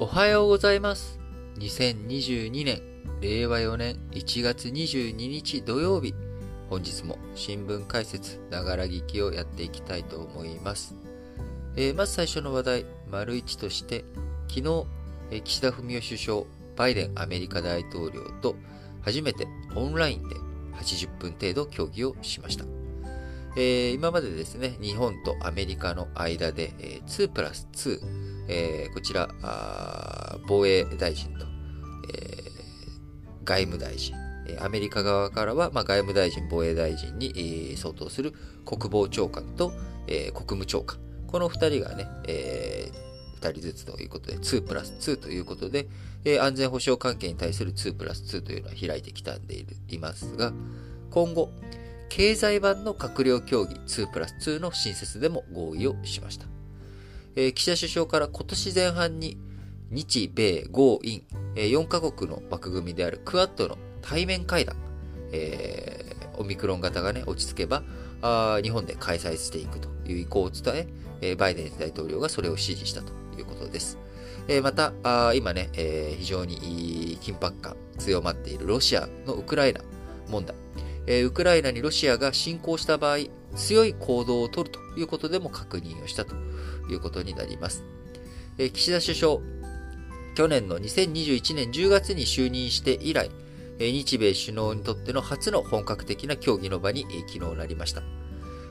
おはようございます。2022年、令和4年1月22日土曜日。本日も新聞解説、ながら聞きをやっていきたいと思います。えーまず最初の話題、丸一として、昨日、岸田文雄首相、バイデンアメリカ大統領と初めてオンラインで80分程度協議をしました。えー今までですね、日本とアメリカの間で、えー2プラス2、えーこちら防衛大臣と、えー外務大臣、アメリカ側からは、まあ、外務大臣、防衛大臣に、えー相当する国防長官と、えー国務長官。この2人がね、え2人ずつということで、2プラス2ということで、えー安全保障関係に対する2プラス2というのは開いてきたんでいるいますが、今後、経済版の閣僚協議2プラス2の新設でも合意をしました。え岸田首相から今年前半に日米豪印、えー4カ国の枠組みであるクアッドの対面会談、えーオミクロン型がね、落ち着けば、あ日本で開催していくという意向を伝ええーバイデン大統領がそれを支持したということです。えーまた、あ今ね、えー非常に緊迫感強まっているロシアのウクライナ問題、えウクライナにロシアが侵攻した場合、強い行動を取るということでも確認をしたということになります。え岸田首相、去年の2021年10月に就任して以来、日米首脳にとっての初の本格的な協議の場に、昨日なりました。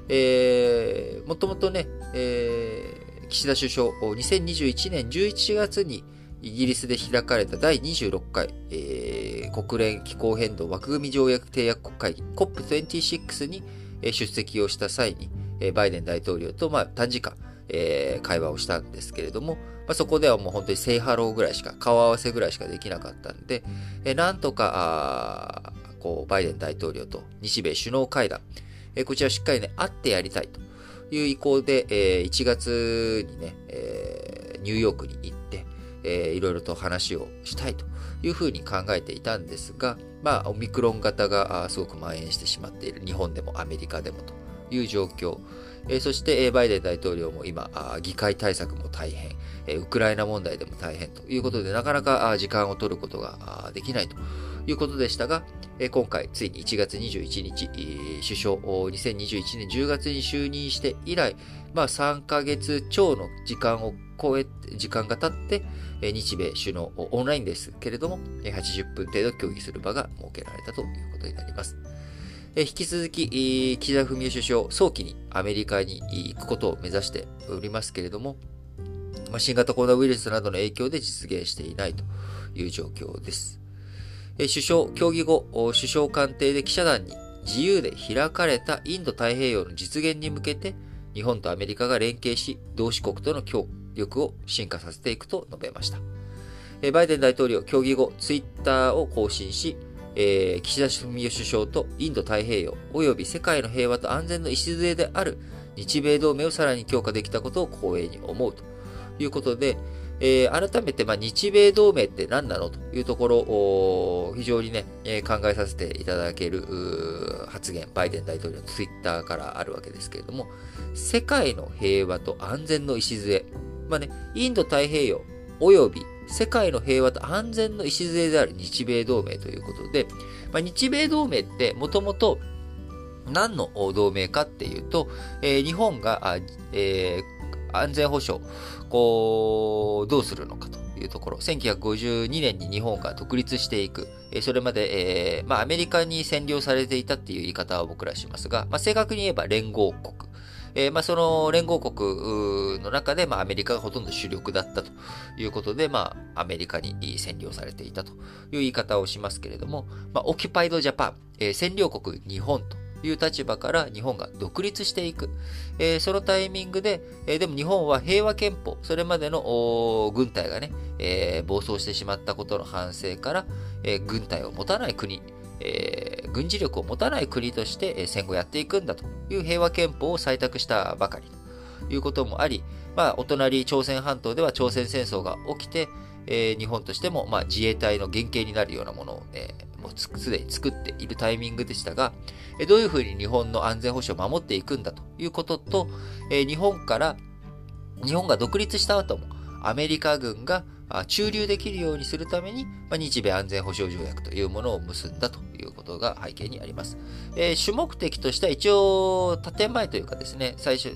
えーもともとね、えー岸田首相、2021年11月にイギリスで開かれた第26回、えー国連気候変動枠組み条約締約国会議 COP26 に出席をした際に、バイデン大統領と、まあ、短時間、えー会話をしたんですけれども、まあ、そこではもう本当に say hello ぐらいしか、顔合わせぐらいしかできなかったんで、えーなんとか、こう、バイデン大統領と日米首脳会談、えーこちらしっかりね、会ってやりたいという意向で、えー1月にね、えーニューヨークに行っ、えーいろいろと話をしたいというふうに考えていたんですが、まあ、オミクロン型がすごく蔓延してしまっている日本でもアメリカでもという状況、えーそして、バイデン大統領も今、議会対策も大変、ウクライナ問題でも大変ということで、なかなか時間を取ることができないということでしたが、今回、ついに1月21日、首相、2021年10月に就任して以来、まあ3ヶ月超の時間を超え、時間が経って、日米首脳、オンラインですけれども、80分程度協議する場が設けられたということになります。引き続き、岸田文雄首相、早期にアメリカに行くことを目指しておりますけれども、新型コロナウイルスなどの影響で実現していないという状況です。首相、協議後、首相官邸で記者団に自由で開かれたインド太平洋の実現に向けて、日本とアメリカが連携し、同志国との協力を進化させていくと述べました。えバイデン大統領、協議後、ツイッターを更新し、えー岸田文雄首相とインド太平洋及び世界の平和と安全の礎である日米同盟をさらに強化できたことを光栄に思うということで、えー改めて、まあ、日米同盟って何なのというところを非常にね、えー考えさせていただける発言、バイデン大統領のツイッターからあるわけですけれども、世界の平和と安全の礎、まあね、インド太平洋及び世界の平和と安全の礎である日米同盟ということで、まあ、日米同盟ってもともと何の同盟かっていうと、えー日本が、えー安全保障、こう、どうするのかというところ、1952年に日本が独立していく、えーそれまで、えーまあ、アメリカに占領されていたっていう言い方は僕らしますが、まあ、正確に言えば連合国。えーまあ、その連合国の中で、まあ、アメリカがほとんど主力だったということで、まあ、アメリカに占領されていたという言い方をしますけれども、まあ、オキュパイドジャパン、えー占領国日本という立場から日本が独立していく。えーそのタイミングで、えーでも日本は平和憲法、それまでの軍隊がね、えー暴走してしまったことの反省から、えー軍隊を持たない国、えー軍事力を持たない国として、戦後やっていくんだという平和憲法を採択したばかりと。いうこともあり、まあ、お隣朝鮮半島では朝鮮戦争が起きて、えー日本としても、まあ、自衛隊の原型になるようなものを、えーもうすでに作っているタイミングでしたが、えどういうふうに日本の安全保障を守っていくんだということと、え日本から、日本が独立した後も、アメリカ軍が駐留できるようにするために、まあ、日米安全保障条約というものを結んだということが背景にあります。えー、主目的としては一応、建前というかですね、最初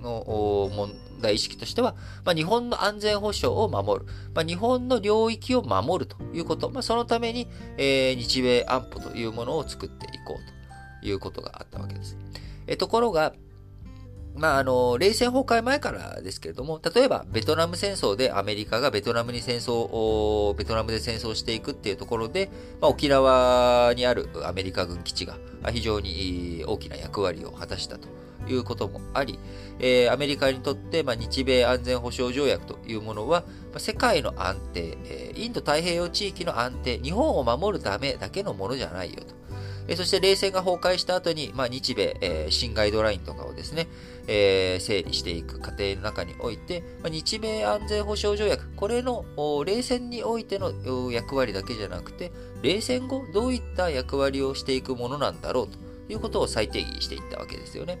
の問題意識としては、まあ、日本の安全保障を守る、まあ、日本の領域を守るということ、まあ、そのために、えー、日米安保というものを作っていこうということがあったわけです。えー、ところが、まあ、あの、冷戦崩壊前からですけれども、例えば、ベトナム戦争でアメリカがベトナムに戦争を、ベトナムで戦争していくっていうところで、まあ、沖縄にあるアメリカ軍基地が非常に大きな役割を果たしたということもあり、えー、アメリカにとって、まあ、日米安全保障条約というものは、まあ、世界の安定、えー、インド太平洋地域の安定、日本を守るためだけのものじゃないよと。え、そして冷戦が崩壊した後に、まあ、日米、え、新ガイドラインとかをですね、え、整理していく過程の中において、まあ、日米安全保障条約、これの冷戦においての役割だけじゃなくて、冷戦後どういった役割をしていくものなんだろうということを再定義していったわけですよね。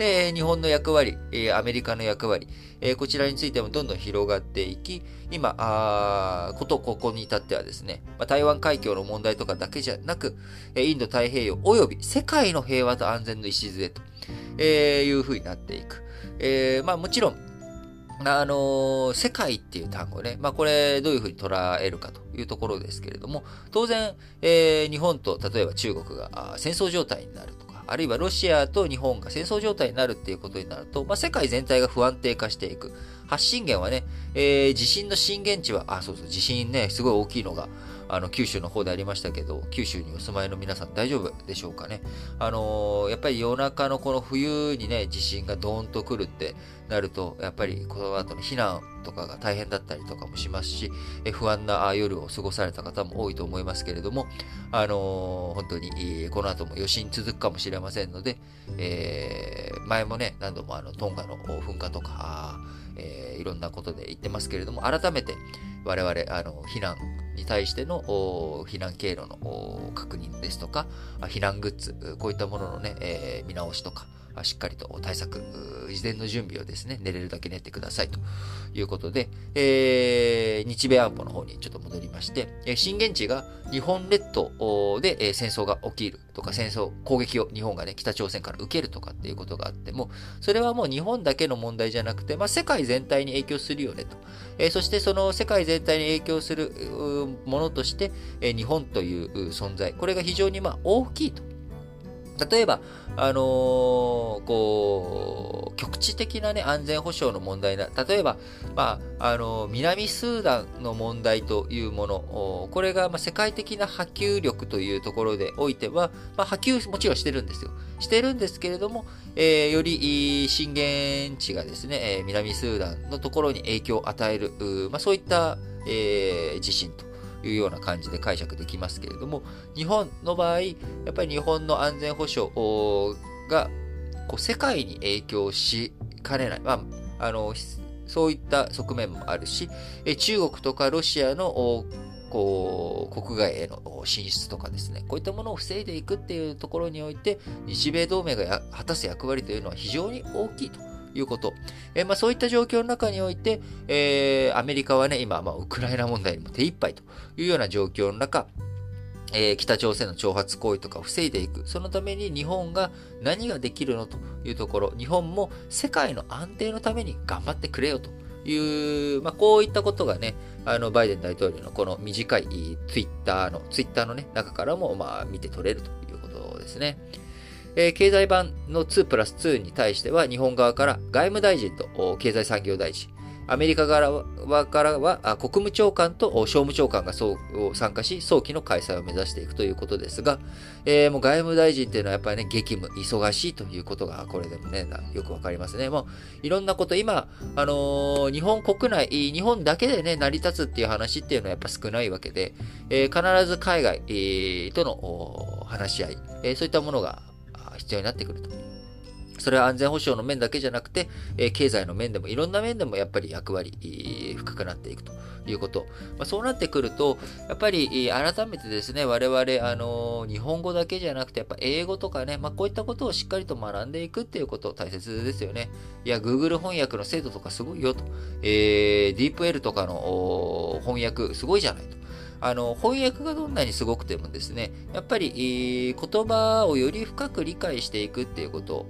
で、日本の役割、アメリカの役割、こちらについてもどんどん広がっていき、今、あことここに至ってはですね、台湾海峡の問題とかだけじゃなく、インド太平洋及び世界の平和と安全の礎と、えいうふうになっていく。え、まあもちろん、あの、世界っていう単語ね。まあ、これ、どういうふうに捉えるかというところですけれども、当然、えー、日本と例えば中国が戦争状態になると、あるいはロシアと日本が戦争状態になるっていうことになると、まあ、世界全体が不安定化していく。発信源はね、えー、地震の震源地は、あ、そうそう、地震ね、すごい大きいのが、あの、九州の方でありましたけど、九州にお住まいの皆さん大丈夫でしょうかね？あのー、やっぱり夜中のこの冬にね、地震がドーンと来るってなると、やっぱりこの後の避難とかが大変だったりとかもしますし、え不安な夜を過ごされた方も多いと思いますけれども、あのー、本当に、この後も余震続くかもしれませんので、えー、前もね、何度もあの、トンガの噴火とか、えー、いろんなことで言ってますけれども、改めて我々、あの、避難に対しての避難経路の確認ですとか、避難グッズ、こういったもののね、えー、見直しとか、しっかりと対策、事前の準備をですね、寝れるだけ練ってくださいということで、えー、日米安保の方にちょっと戻りまして、震源地が日本列島で戦争が起きるとか、戦争、攻撃を日本がね、北朝鮮から受けるとかっていうことがあっても、それはもう日本だけの問題じゃなくて、まあ、世界全体に影響するよねと。えー、そしてその世界全体に影響するものとして、えー、日本という存在、これが非常にまあ大きいと。例えば、あのー、こう、局地的なね、安全保障の問題だ。例えば、まあ、あのー、南スーダンの問題というもの、これが、ま、世界的な波及力というところでおいては、まあ、波及もちろんしてるんですよ。してるんですけれども、えー、より震源地がですね、え南スーダンのところに影響を与える、まあ、そういった、え地震というような感じで解釈できますけれども、日本の場合、やっぱり日本の安全保障がこう世界に影響しかねない。まあ、あの、そういった側面もあるし、中国とかロシアのこう、国外への進出とかですね、こういったものを防いでいくっていうところにおいて、日米同盟が果たす役割というのは非常に大きいということ。えー、まあ、そういった状況の中において、えー、アメリカはね、今、まあ、ウクライナ問題にも手一杯というような状況の中、えー、北朝鮮の挑発行為とかを防いでいく。そのために日本が何ができるのというところ、日本も世界の安定のために頑張ってくれよという、まあ、こういったことがね、あの、バイデン大統領のこの短いツイッターの、ツイッターのね、中からも、まあ、見て取れるということですね。えー、経済版の2プラス2に対しては日本側から外務大臣と経済産業大臣、アメリカ側からは国務長官と商務長官が参加し、早期の開催を目指していくということですが、えー、もう外務大臣っていうのはやっぱりね、激務、忙しいということが、これでもね、よくわかりますね。もう、いろんなこと、今、あのー、日本国内、日本だけでね、成り立つっていう話っていうのはやっぱ少ないわけで、えー、必ず海外、との話し合い、え、そういったものが必要になってくると。それは安全保障の面だけじゃなくて、え、経済の面でもいろんな面でもやっぱり役割、深くなっていくということ。まあ、そうなってくると、やっぱり改めてですね、我々、あの、日本語だけじゃなくて、やっぱ英語とかね、まあ、こういったことをしっかりと学んでいくっていうこと大切ですよね。いや、Google 翻訳の精度とかすごいよと。えー、DeepL とかの翻訳すごいじゃないと。あの、翻訳がどんなにすごくてもですね、やっぱり、言葉をより深く理解していくっていうこと、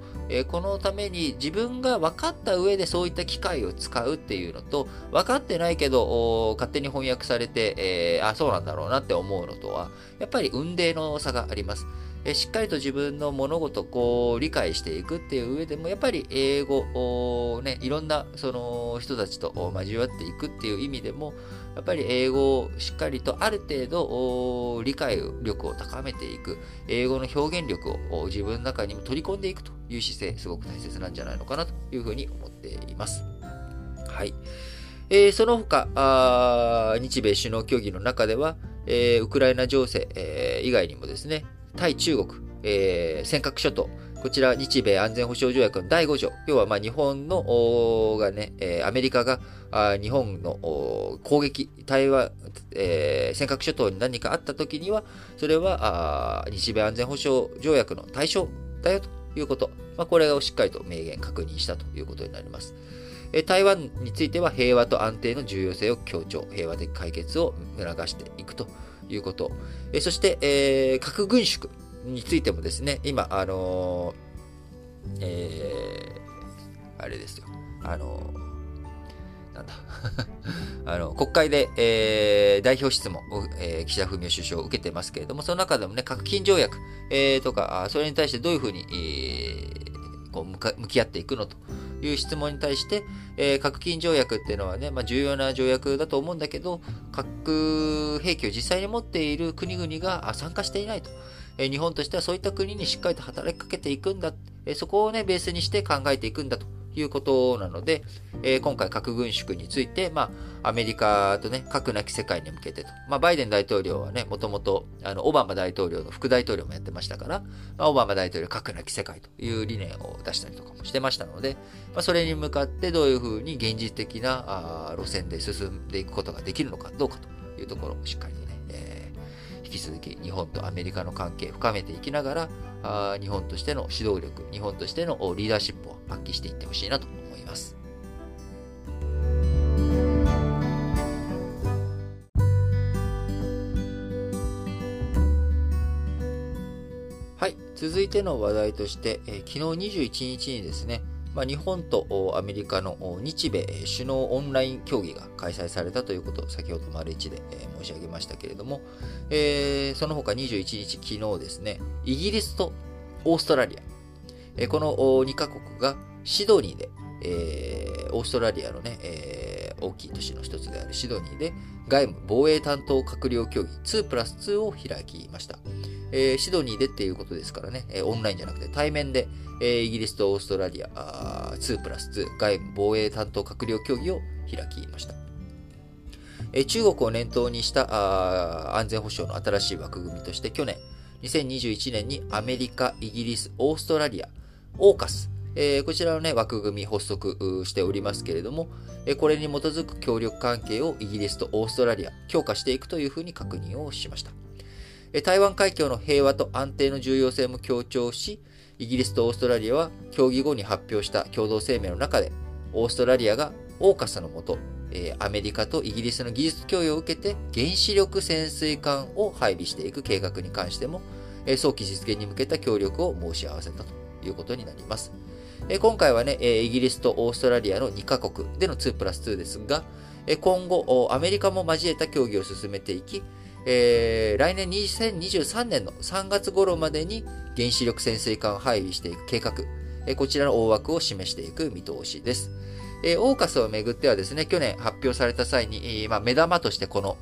このために自分が分かった上でそういった機械を使うっていうのと、分かってないけど、勝手に翻訳されて、えー、あ、そうなんだろうなって思うのとは、やっぱり運命の差があります。しっかりと自分の物事をこう理解していくっていう上でも、やっぱり英語を、ね、いろんなその人たちと交わっていくっていう意味でも、やっぱり英語をしっかりとある程度理解力を高めていく、英語の表現力を自分の中にも取り込んでいくという姿勢、すごく大切なんじゃないのかなというふうに思っています。はい。えー、その他あ、日米首脳協議の中では、えー、ウクライナ情勢、えー、以外にもですね、対中国、え、尖閣諸島、こちら日米安全保障条約の第5条、要はまあ日本のがね、えー、アメリカがあ日本の攻撃、台湾、えー、尖閣諸島に何かあったときには、それはあ日米安全保障条約の対象だよということ、まあ、これをしっかりと明言、確認したということになります。え台湾については平和と安定の重要性を強調、平和的解決を促していくということ。えそして、えー、核軍縮。についてもですね、今、あのー、えー、あれですよ、あのー、なんだ あの、国会で、えー、代表質問を、えー、岸田文雄首相を受けてますけれども、その中でもね、核禁条約、えー、とか、それに対してどういうふうに、えー、こう向き合っていくのという質問に対して、えー、核禁条約っていうのはね、まあ、重要な条約だと思うんだけど、核兵器を実際に持っている国々が参加していないと。え日本としてはそういった国にしっかりと働きかけていくんだ、えそこをね、ベースにして考えていくんだということなので、え今回核軍縮について、まあ、アメリカとね、核なき世界に向けてと。まあ、バイデン大統領はね、もともと、あの、オバマ大統領の副大統領もやってましたから、まあ、オバマ大統領核なき世界という理念を出したりとかもしてましたので、まあ、それに向かってどういうふうに現実的なあ路線で進んでいくことができるのかどうかというところをしっかり引き続き日本とアメリカの関係を深めていきながら、日本としての指導力、日本としてのリーダーシップを発揮していってほしいなと思います。はい。続いての話題として、えー、昨日21日にですね、まあ、日本とアメリカの日米首脳オンライン協議が開催されたということを先ほど丸一で申し上げましたけれども、えー、その他21日昨日ですね、イギリスとオーストラリア、この2カ国がシドニーで、えー、オーストラリアのね、えー、大きい都市の一つであるシドニーで外務防衛担当閣僚協議2プラス2を開きました。えー、シドニーでっていうことですからね、えー、オンラインじゃなくて対面で、えー、イギリスとオーストラリア2プラス2外務防衛担当閣僚協議を開きました。えー、中国を念頭にした安全保障の新しい枠組みとして去年、2021年にアメリカ、イギリス、オーストラリア、オーカス、えー、こちらのね、枠組み発足しておりますけれども、えー、これに基づく協力関係をイギリスとオーストラリア、強化していくというふうに確認をしました。台湾海峡の平和と安定の重要性も強調し、イギリスとオーストラリアは協議後に発表した共同声明の中で、オーストラリアがオーカスのもと、アメリカとイギリスの技術供与を受けて原子力潜水艦を配備していく計画に関しても、早期実現に向けた協力を申し合わせたということになります。今回はね、イギリスとオーストラリアの2カ国での2プラス2ですが、今後、アメリカも交えた協議を進めていき、えー、来年2023年の3月頃までに原子力潜水艦を配備していく計画、えー、こちらの大枠を示していく見通しです。えー、オーカスをめぐってはですね、去年発表された際に、えー、まあ、目玉としてこの、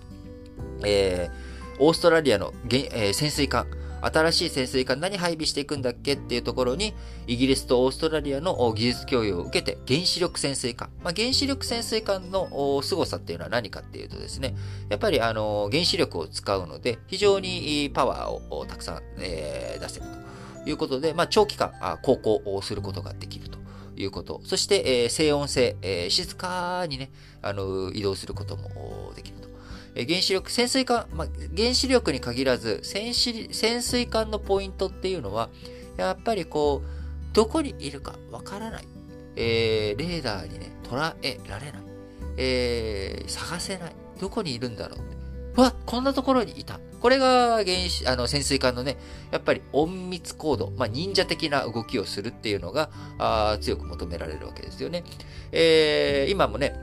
えー、オーストラリアの、えー、潜水艦、新しい潜水艦何配備していくんだっけっていうところに、イギリスとオーストラリアの技術供与を受けて原子力潜水艦。まあ、原子力潜水艦の凄さっていうのは何かっていうとですね、やっぱりあの原子力を使うので、非常にパワーをたくさん、えー、出せると。いうことで、まあ、長期間、航行をすることができるということ。そして、えー、静音性、えー、静かにね、あの、移動することもできると。原子力、潜水艦、まあ、原子力に限らず潜水、潜水艦のポイントっていうのは、やっぱりこう、どこにいるかわからない。えー、レーダーにね、捉えられない。えー、探せない。どこにいるんだろう。うわ、こんなところにいた。これが原子、あの、潜水艦のね、やっぱり隠密行動、まあ、忍者的な動きをするっていうのが、あ強く求められるわけですよね。えー、今もね、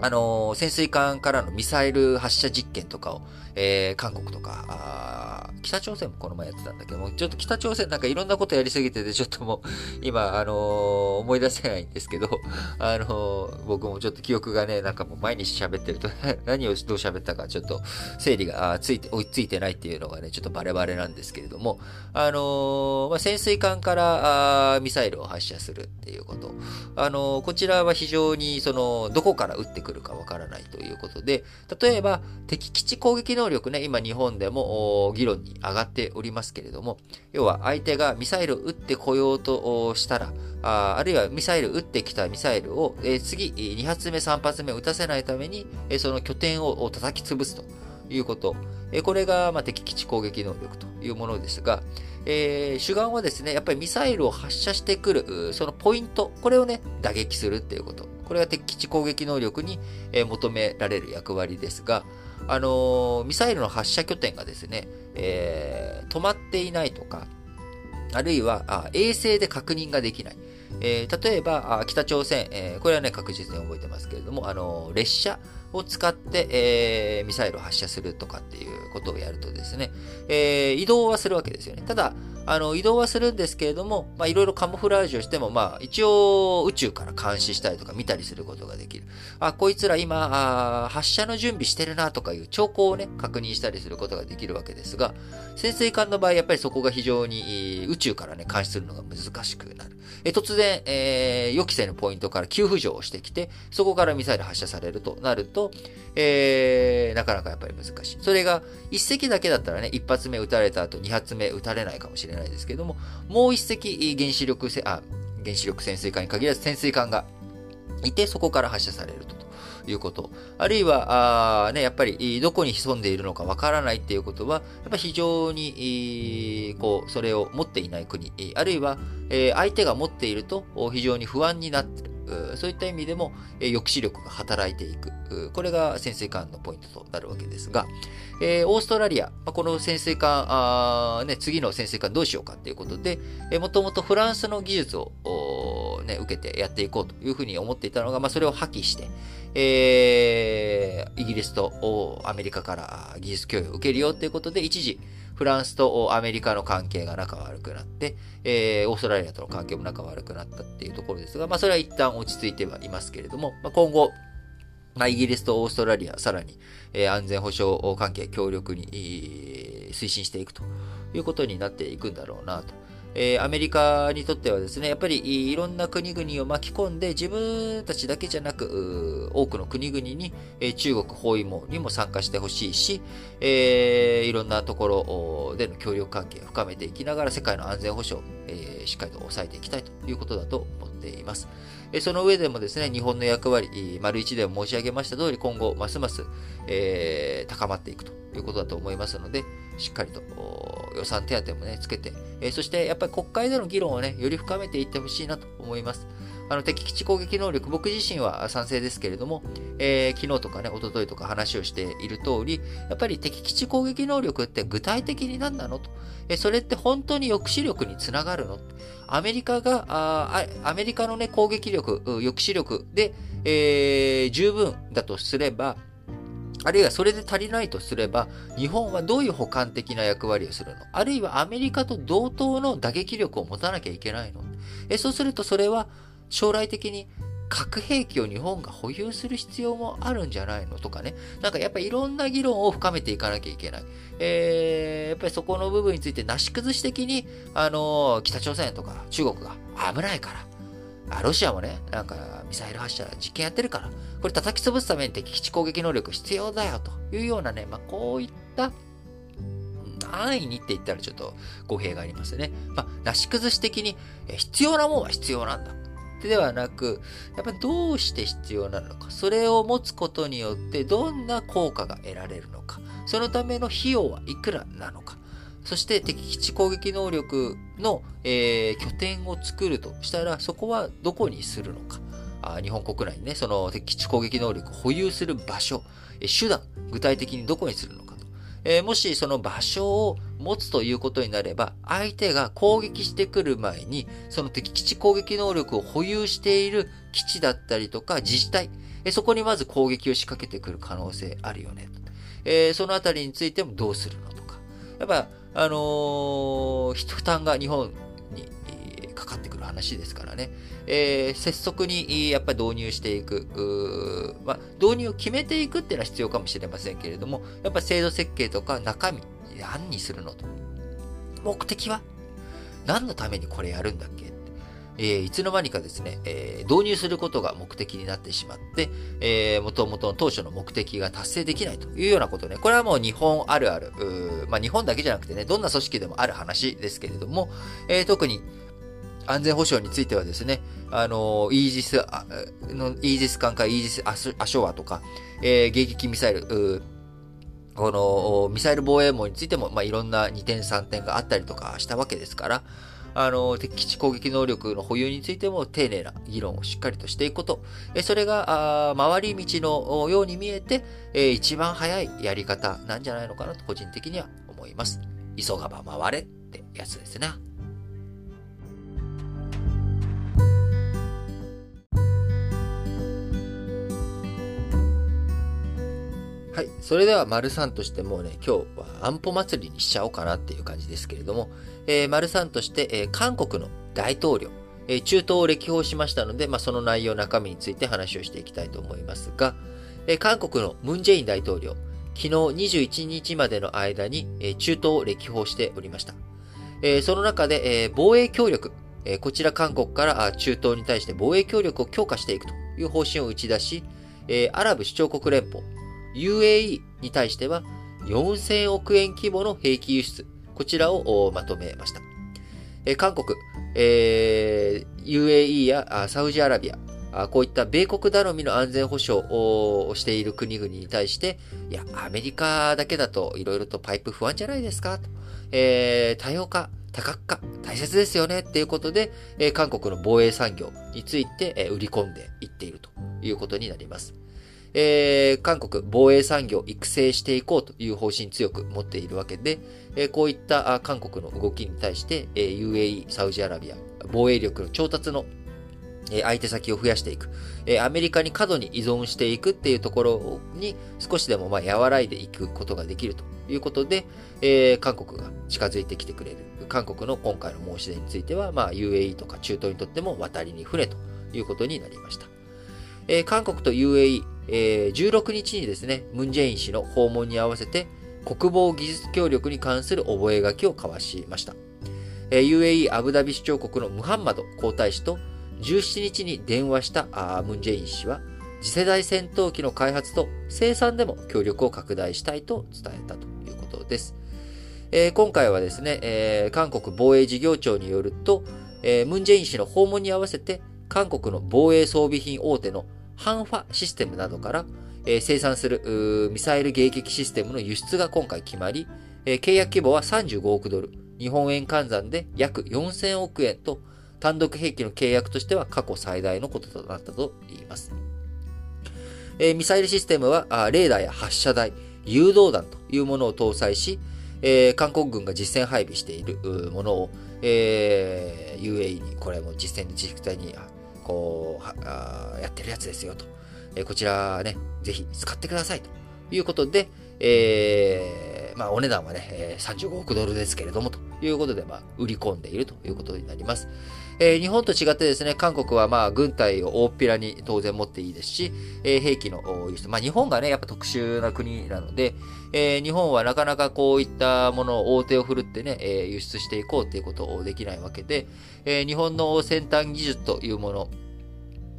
あの、潜水艦からのミサイル発射実験とかを、えー、韓国とか、北朝鮮もこの前やってたんだけども、ちょっと北朝鮮なんかいろんなことやりすぎてて、ちょっともう、今、あのー、思い出せないんですけど、あのー、僕もちょっと記憶がね、なんかもう毎日喋ってると 何をどう喋ったか、ちょっと整理がついて、追いついてないっていうのがね、ちょっとバレバレなんですけれども、あのまあ、潜水艦からあミサイルを発射するっていうこと。あのこちらは非常に、その、どこから撃ってくるかわからないということで、例えば、敵基地攻撃能能力ね、今日本でも議論に上がっておりますけれども、要は相手がミサイルを撃ってこようとしたら、ああるいはミサイル撃ってきたミサイルを、えー、次、2発目、3発目撃たせないために、えー、その拠点を叩き潰すということ。えー、これが、まあ、敵基地攻撃能力というものですが、えー、主眼はですね、やっぱりミサイルを発射してくる、そのポイント、これをね、打撃するっていうこと。これが敵基地攻撃能力に、え、求められる役割ですが、あの、ミサイルの発射拠点がですね、えー、止まっていないとか、あるいはあ衛星で確認ができない。えー、例えば、北朝鮮、えー、これはね、確実に覚えてますけれども、あの、列車を使って、えー、ミサイルを発射するとかっていうことをやるとですね、えー、移動はするわけですよね。ただ、あの、移動はするんですけれども、まあ、いろいろカモフラージュをしても、まあ、一応、宇宙から監視したりとか見たりすることができる。あ、こいつら今、あ発射の準備してるなとかいう兆候をね、確認したりすることができるわけですが、潜水艦の場合、やっぱりそこが非常に宇宙からね、監視するのが難しくなる。え突然、えー、予期せぬポイントから急浮上をしてきて、そこからミサイル発射されるとなると、えー、なかなかやっぱり難しい。それが、一隻だけだったらね、一発目撃たれた後、二発目撃たれないかもしれないですけども、もう一隻原子力せ、あ、原子力潜水艦に限らず潜水艦がいて、そこから発射されると。いうこと。あるいは、あね、やっぱり、どこに潜んでいるのかわからないっていうことは、やっぱ非常に、こう、それを持っていない国、あるいは、え相手が持っていると非常に不安になってる。そういった意味でも、抑止力が働いていく。これが潜水艦のポイントとなるわけですが、え、オーストラリア、この潜水艦あ、ね、次の潜水艦どうしようかっていうことで、もともとフランスの技術を、ね、受けてやっていこうというふうに思っていたのが、まあ、それを破棄して、えー、イギリスとアメリカから技術供与を受けるよということで、一時、フランスとアメリカの関係が仲悪くなって、えー、オーストラリアとの関係も仲悪くなったっていうところですが、まあ、それは一旦落ち着いてはいますけれども、まあ、今後、まあ、イギリスとオーストラリア、さらに、えー、安全保障関係強力に、推進していくということになっていくんだろうなと。えー、アメリカにとってはですね、やっぱりいろんな国々を巻き込んで、自分たちだけじゃなく、多くの国々に、えー、中国包囲網にも参加してほしいし、えー、いろんなところでの協力関係を深めていきながら、世界の安全保障、えー、しっかりと抑えていきたいということだと思っています。えその上でもですね、日本の役割、丸1でも申し上げました通り、今後、ますます、えー、高まっていくということだと思いますので、しっかりと予算手当もね、つけて、え、そしてやっぱり国会での議論をね、より深めていってほしいなと思います。あの、敵基地攻撃能力、僕自身は賛成ですけれども、えー、昨日とかね、一昨日とか話をしている通り、やっぱり敵基地攻撃能力って具体的に何なのと。えー、それって本当に抑止力につながるの？アメリカが、あアメリカのね、攻撃力、抑止力で、えー、十分だとすれば、あるいはそれで足りないとすれば、日本はどういう補完的な役割をするの？あるいはアメリカと同等の打撃力を持たなきゃいけないの？えそうするとそれは将来的に核兵器を日本が保有する必要もあるんじゃないのとかね。なんかやっぱりいろんな議論を深めていかなきゃいけない。えー、やっぱりそこの部分についてなし崩し的に、あのー、北朝鮮とか中国が危ないから、あ、ロシアもね、なんかミサイル発射実験やってるから、これ叩き潰すために敵基地攻撃能力必要だよというようなね、まあ、こういった、安易にって言ったらちょっと語弊がありますね。まあ、なし崩し的に、必要なもんは必要なんだ。ではなく、やっぱりどうして必要なのか、それを持つことによってどんな効果が得られるのか、そのための費用はいくらなのか、そして敵基地攻撃能力の、えー、拠点を作るとしたら、そこはどこにするのか。あ日本国内にね、その敵基地攻撃能力を保有する場所、え手段、具体的にどこにするのか。えー、もしその場所を持つということになれば、相手が攻撃してくる前に、その敵基地攻撃能力を保有している基地だったりとか自治体、えそこにまず攻撃を仕掛けてくる可能性あるよね。えー、そのあたりについてもどうするのとか。やっぱ、あのー、負担が日本、かかってくる話ですからね。えー、拙速にやっぱり導入していく、まあ、導入を決めていくっていうのは必要かもしれませんけれども、やっぱ制度設計とか中身、何にするのと。目的は？何のためにこれやるんだっけ？えー、いつの間にかですね、えー、導入することが目的になってしまって、えー、元々の当初の目的が達成できないというようなことね。これはもう日本あるある。まあ日本だけじゃなくてね、どんな組織でもある話ですけれども、えー、特に安全保障についてはですね、あの、イージス、のイージス艦かイージスアショアとか、えー、迎撃ミサイル、この、ミサイル防衛網についても、まあ、いろんな2点3点があったりとかしたわけですから、あの、敵基地攻撃能力の保有についても丁寧な議論をしっかりとしていくこと。えそれが、あ回り道のように見えて、え一番早いやり方なんじゃないのかなと個人的には思います。急がば回れってやつですね。はい。それでは、丸3としてもうね、今日は安保祭りにしちゃおうかなっていう感じですけれども、えー、丸3として、えー、韓国の大統領、えー、中東を歴訪しましたので、まあ、その内容、中身について話をしていきたいと思いますが、えー、韓国のムン・ジェイン大統領、昨日21日までの間に、えー、中東を歴訪しておりました。えー、その中で、えー、防衛協力、えー、こちら韓国から中東に対して防衛協力を強化していくという方針を打ち出し、えー、アラブ首長国連邦、UAE に対しては4000億円規模の兵器輸出、こちらをまとめました。え韓国、えー、UAE やサウジアラビア、こういった米国頼みの安全保障をしている国々に対して、いや、アメリカだけだと色々とパイプ不安じゃないですかと、えー、多様化、多角化、大切ですよねっていうことで、えー、韓国の防衛産業について、えー、売り込んでいっているということになります。えー、韓国防衛産業を育成していこうという方針強く持っているわけで、えー、こういった韓国の動きに対して、えー、UAE、サウジアラビア、防衛力の調達の相手先を増やしていく。アメリカに過度に依存していくっていうところに少しでもまあ和らいでいくことができるということで、えー、韓国が近づいてきてくれる。韓国の今回の申し出については、まあ、UAE とか中東にとっても渡りに船ということになりました。えー、韓国と UAE、えー、16日にですね、ムンジェイン氏の訪問に合わせて、国防技術協力に関する覚書を交わしました。えー、UAE アブダビ首長国のムハンマド皇太子と17日に電話したムンジェイン氏は、次世代戦闘機の開発と生産でも協力を拡大したいと伝えたということです。えー、今回はですね、えー、韓国防衛事業庁によると、えー、ムンジェイン氏の訪問に合わせて、韓国の防衛装備品大手のハンファシステムなどから、えー、生産するミサイル迎撃システムの輸出が今回決まり、えー、契約規模は35億ドル、日本円換算で約4000億円と、単独兵器の契約としては過去最大のこととなったと言います。えー、ミサイルシステムはあレーダーや発射台、誘導弾というものを搭載し、えー、韓国軍が実戦配備しているものを、えー、UAE に、これも実戦で実際にこう、やってるやつですよと。えこちらね、ぜひ使ってくださいということで、えー、まあ、お値段はね、え35億ドルですけれども、ということで、まあ、売り込んでいるということになります。えー、日本と違ってですね、韓国はまあ、軍隊を大っぴらに当然持っていいですし、えー、兵器の輸出、まあ、日本がね、やっぱ特殊な国なので、えー、日本はなかなかこういったものを大手を振るってね、えー、輸出していこうっていうことをできないわけで、えー、日本の先端技術というもの、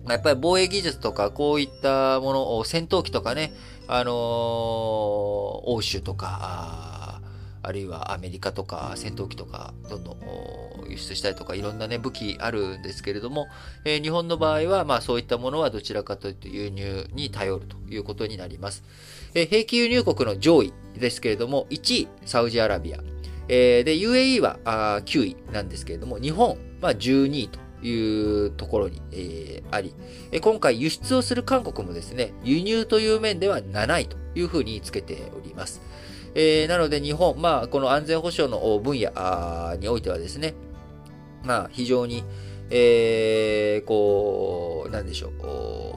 やっぱり防衛技術とか、こういったものを、戦闘機とかね、あのー、欧州とか、あるいはアメリカとか戦闘機とかどんどん輸出したりとかいろんなね武器あるんですけれども、えー、日本の場合はまあそういったものはどちらかというと輸入に頼るということになります。えー、兵器輸入国の上位ですけれども1位サウジアラビア、えー、で UAE はあ9位なんですけれども日本は12位というところに、えー、あり、今回輸出をする韓国もですね、輸入という面では7位というふうにつけております。えー、なので日本、まあ、この安全保障の分野においてはですね、まあ、非常に、えー、こう、なんでしょう、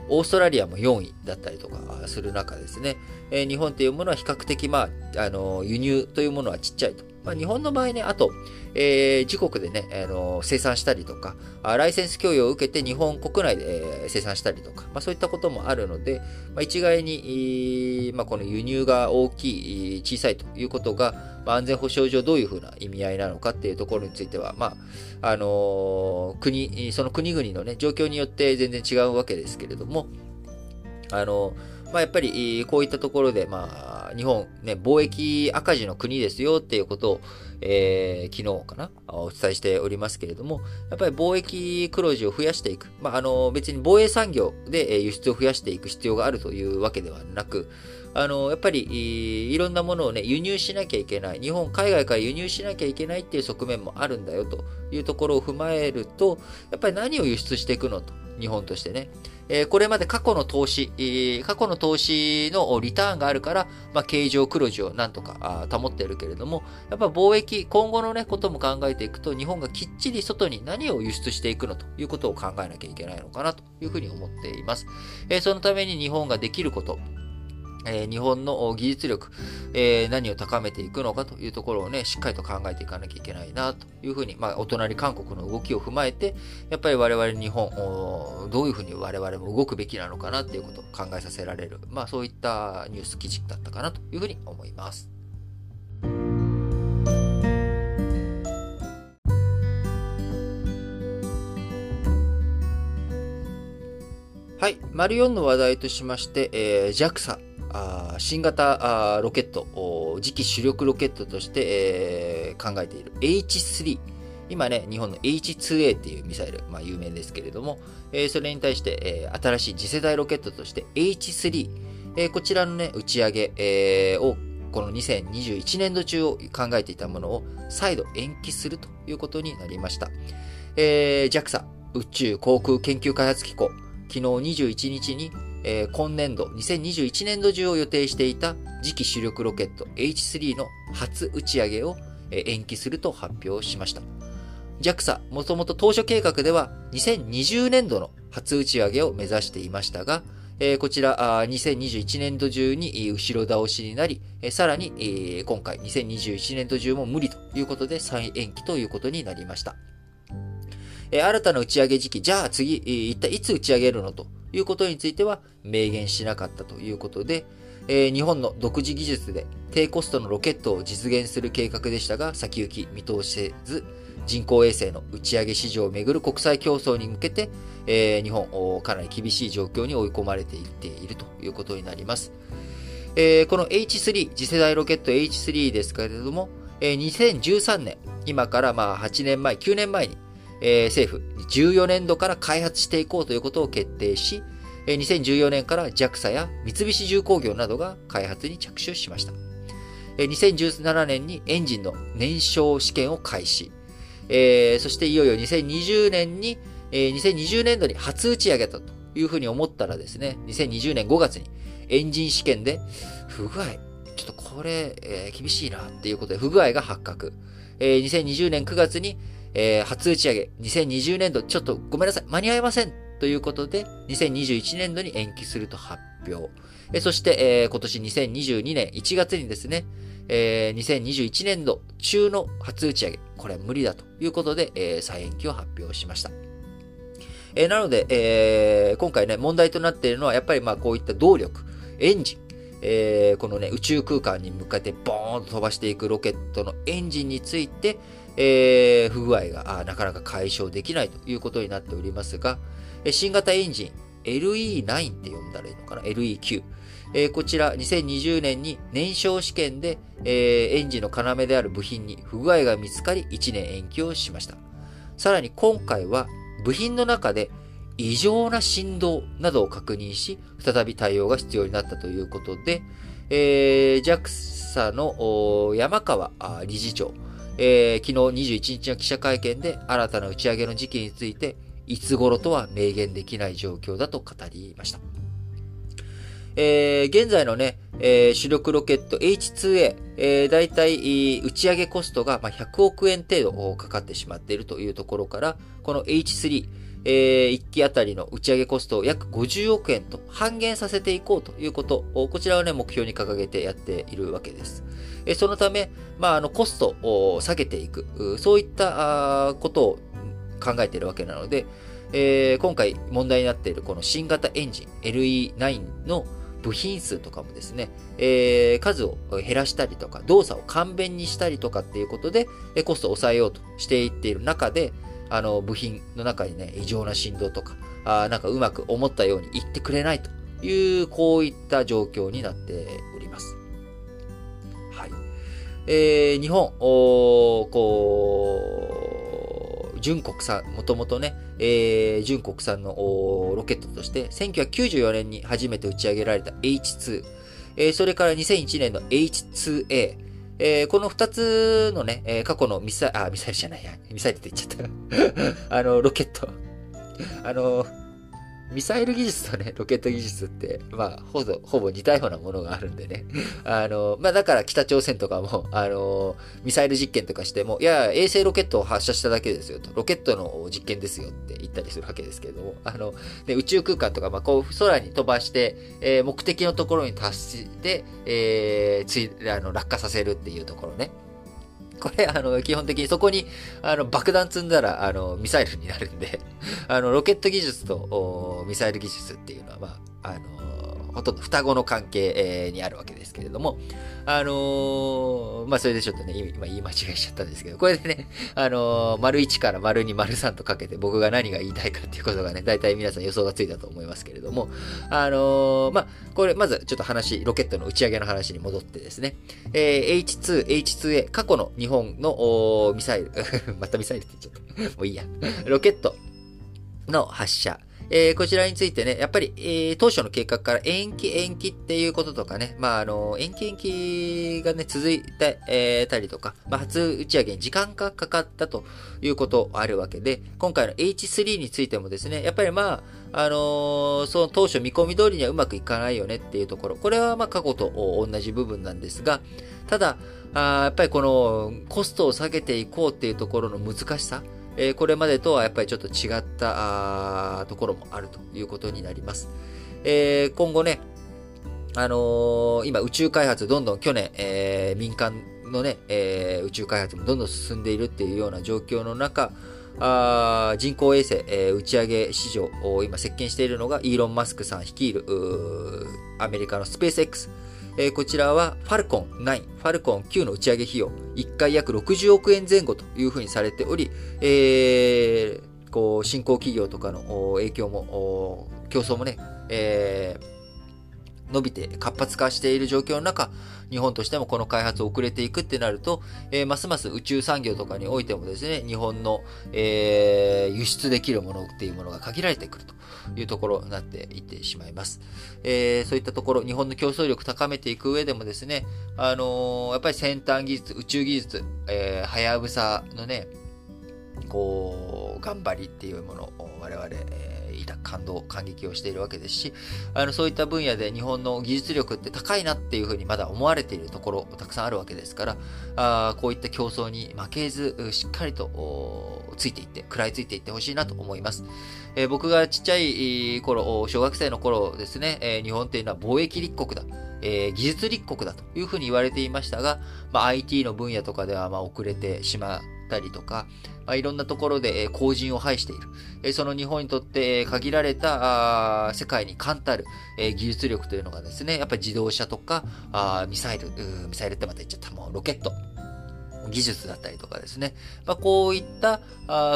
オーストラリアも4位だったりとかする中ですね、えー、日本というものは比較的、まあ、あの、輸入というものはちっちゃいと。まあ、日本の場合ね、あと、えー、自国でね、あの生産したりとか、ライセンス供与を受けて日本国内で、えー、生産したりとか、まあ、そういったこともあるので、まあ、一概に、まあ、この輸入が大きい、小さいということが、まあ、安全保障上どういうふうな意味合いなのかっていうところについては、まあ、あのー、国、その国々のね、状況によって全然違うわけですけれども、あのーまあ、やっぱり、こういったところで、まあ、日本、ね、貿易赤字の国ですよっていうことを、えー、昨日かなお伝えしておりますけれども、やっぱり貿易黒字を増やしていく。まあ、あの、別に防衛産業で輸出を増やしていく必要があるというわけではなく、あの、やっぱり、いろんなものをね、輸入しなきゃいけない。日本、海外から輸入しなきゃいけないっていう側面もあるんだよというところを踏まえると、やっぱり何を輸出していくのと、日本としてね。えこれまで過去の投資、過去の投資のリターンがあるから、まあ、経常黒字をなんとか保っているけれども、やっぱ貿易、今後のね、ことも考えていくと、日本がきっちり外に何を輸出していくのということを考えなきゃいけないのかなというふうに思っています。えそのために日本ができること、えー、日本の技術力、えー、何を高めていくのかというところをね、しっかりと考えていかなきゃいけないなというふうに、まあ、お隣韓国の動きを踏まえて、やっぱり我々日本、どういうふうに我々も動くべきなのかなっていうことを考えさせられる、まあそういったニュース記事だったかなというふうに思います。はい。丸4の話題としまして、えー、JAXA、あ新型あロケット、次期主力ロケットとして、えー、考えている H3。今ね、日本の H2A っていうミサイル、まあ有名ですけれども、えー、それに対して、えー、新しい次世代ロケットとして H3、えー、こちらのね、打ち上げ、えー、をこの2021年度中を考えていたものを再度延期するということになりました。えー、JAXA 宇宙航空研究開発機構、昨日21日にえー、今年度、2021年度中を予定していた次期主力ロケット H3 の初打ち上げを、えー、延期すると発表しました。JAXA、もともと当初計画では2020年度の初打ち上げを目指していましたが、えー、こちらあ、2021年度中に後ろ倒しになり、えー、さらに、えー、今回2021年度中も無理ということで再延期ということになりました。えー、新たな打ち上げ時期、じゃあ次、一体いつ打ち上げるのということについては明言しなかったということで、えー、日本の独自技術で低コストのロケットを実現する計画でしたが、先行き見通せず、人工衛星の打ち上げ市場をめぐる国際競争に向けて、えー、日本、かなり厳しい状況に追い込まれていっているということになります。えー、この H3、次世代ロケット H3 ですけれども、え、2013年、今からまあ8年前、9年前に、えー、政府、14年度から開発していこうということを決定し、えー、2014年から JAXA や三菱重工業などが開発に着手しました。えー、2017年にエンジンの燃焼試験を開始。えー、そしていよいよ2020年に、えー、2020年度に初打ち上げたというふうに思ったらですね、2020年5月にエンジン試験で不具合、ちょっとこれ、えー、厳しいなっていうことで不具合が発覚。えー、2020年9月にえー、初打ち上げ、2020年度、ちょっとごめんなさい、間に合いませんということで、2021年度に延期すると発表。えー、そして、えー、今年2022年1月にですね、えー、2021年度中の初打ち上げ、これは無理だということで、えー、再延期を発表しました。えー、なので、えー、今回ね、問題となっているのは、やっぱりまあこういった動力、エンジン、えー、このね、宇宙空間に向かってボーンと飛ばしていくロケットのエンジンについて、えー、不具合がなかなか解消できないということになっておりますが、新型エンジン LE9 って呼んだらいいのかな ?LE9。えー、こちら2020年に燃焼試験で、えー、エンジンの要である部品に不具合が見つかり1年延期をしました。さらに今回は部品の中で異常な振動などを確認し、再び対応が必要になったということで、えー、JAXA の山川理事長、えー、昨日21日の記者会見で新たな打ち上げの時期について、いつ頃とは明言できない状況だと語りました。えー、現在のね、えー、主力ロケット H2A、えー、大体打ち上げコストが、100億円程度かかってしまっているというところから、この H3、えー、1機あたりの打ち上げコストを約50億円と半減させていこうということ、こちらをね、目標に掲げてやっているわけです。えそのため、まあ、あの、コストを下げていく、そういったことを考えているわけなので、えー、今回問題になっているこの新型エンジン LE9 の部品数とかもですね、えー、数を減らしたりとか、動作を簡便にしたりとかっていうことで、コストを抑えようとしていっている中で、あの、部品の中にね、異常な振動とか、あなんかうまく思ったように言ってくれないという、こういった状況になっております。はい。えー、日本、おこう、純国産、もともとね、えー、純国産のロケットとして、1994年に初めて打ち上げられた H2、えー、それから2001年の H2A、えー、この二つのね、えー、過去のミサイル、あ、ミサイルじゃないや、ミサイルって言っちゃった。あの、ロケット。あの、ミサイル技術とね、ロケット技術って、まあ、ほぼ、ほぼ似たようなものがあるんでね。あの、まあ、だから北朝鮮とかも、あの、ミサイル実験とかしても、いや、衛星ロケットを発射しただけですよと、ロケットの実験ですよって言ったりするわけですけども、あの、ね、宇宙空間とか、まあ、こう、空に飛ばして、えー、目的のところに達して、えー、つい、あの、落下させるっていうところね。これ、あの、基本的にそこに、あの、爆弾積んだら、あの、ミサイルになるんで、あの、ロケット技術と、ミサイル技術っていうのは、まあ、あの、ほとんど双子の関係にあるわけですけれども、あのー、まあ、それでちょっとね、今言い間違いしちゃったんですけど、これでね、あのー、丸1から丸2、丸3とかけて僕が何が言いたいかっていうことがね、大体皆さん予想がついたと思いますけれども、あの、まあ、これ、まずちょっと話、ロケットの打ち上げの話に戻ってですね、えー、H2、H2A、過去の日本のミサイル、またミサイルって言っちゃった。もういいや。ロケットの発射。えー、こちらについてね、やっぱり、えー、当初の計画から延期延期っていうこととかね、まあ、あの、延期延期がね、続いて、えー、たりとか、まあ、初打ち上げに時間がかかったということあるわけで、今回の H3 についてもですね、やっぱりまあ、あのー、その当初見込み通りにはうまくいかないよねっていうところ、これはまあ過去と同じ部分なんですが、ただ、あやっぱりこのコストを下げていこうっていうところの難しさ、えー、これまでとはやっぱりちょっと違ったところもあるということになります。えー、今後ね、あのー、今宇宙開発どんどん去年、えー、民間のね、えー、宇宙開発もどんどん進んでいるっていうような状況の中、あ人工衛星、えー、打ち上げ市場を今席巻しているのがイーロン・マスクさん率いるアメリカのスペース X えー、こちらはファルコン9、ファルコン9の打ち上げ費用、1回約60億円前後というふうにされており、えー、こう、新興企業とかの影響も、競争もね、えー、伸びて活発化している状況の中、日本としてもこの開発を遅れていくってなると、えー、ますます宇宙産業とかにおいてもですね、日本の、えー、輸出できるものっていうものが限られてくるというところになっていってしまいます。えー、そういったところ、日本の競争力高めていく上でもですね、あの、やっぱり先端技術、宇宙技術、え、はやぶさのね、こう、頑張りっていうものを我々、えー感動、感激をしているわけですし、あの、そういった分野で日本の技術力って高いなっていうふうにまだ思われているところたくさんあるわけですから、あこういった競争に負けず、しっかりとついていって、食らいついていってほしいなと思います。えー、僕がちっちゃい頃、小学生の頃ですね、えー、日本っていうのは貿易立国だ。えー、技術立国だというふうに言われていましたが、まあ、IT の分野とかではま遅れてしまったりとか、まあ、いろんなところで後人を排している。えその日本にとって限られた世界に冠たる技術力というのがですね、やっぱり自動車とかあミサイル、ミサイルってまた言っちゃった、もうロケット。技術だったりとかですね。まあ、こういった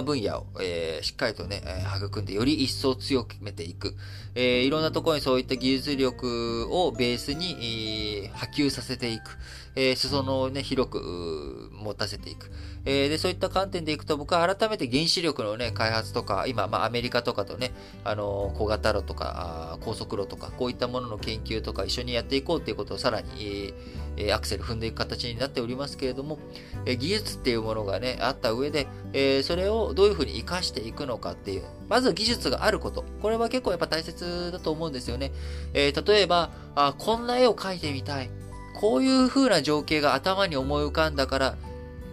分野を、えー、しっかりとね、育んでより一層強く決めていく。えー、いろんなところにそういった技術力をベースに、波及させていく。えー、裾野をね、広く持たせていく。えー、で、そういった観点でいくと、僕は改めて原子力のね、開発とか、今、まあ、アメリカとかとね、あの小型炉とか、高速炉とか、こういったものの研究とか一緒にやっていこうっていうことをさらに、えアクセル踏んでいく形になっておりますけれども、え技術っていうものがね、あった上で、えそれをどういうふうに活かしていくのかっていう、まず技術があること。これは結構やっぱ大切だと思うんですよね。え例えばあ、こんな絵を描いてみたい。こういう風な情景が頭に思い浮かんだから、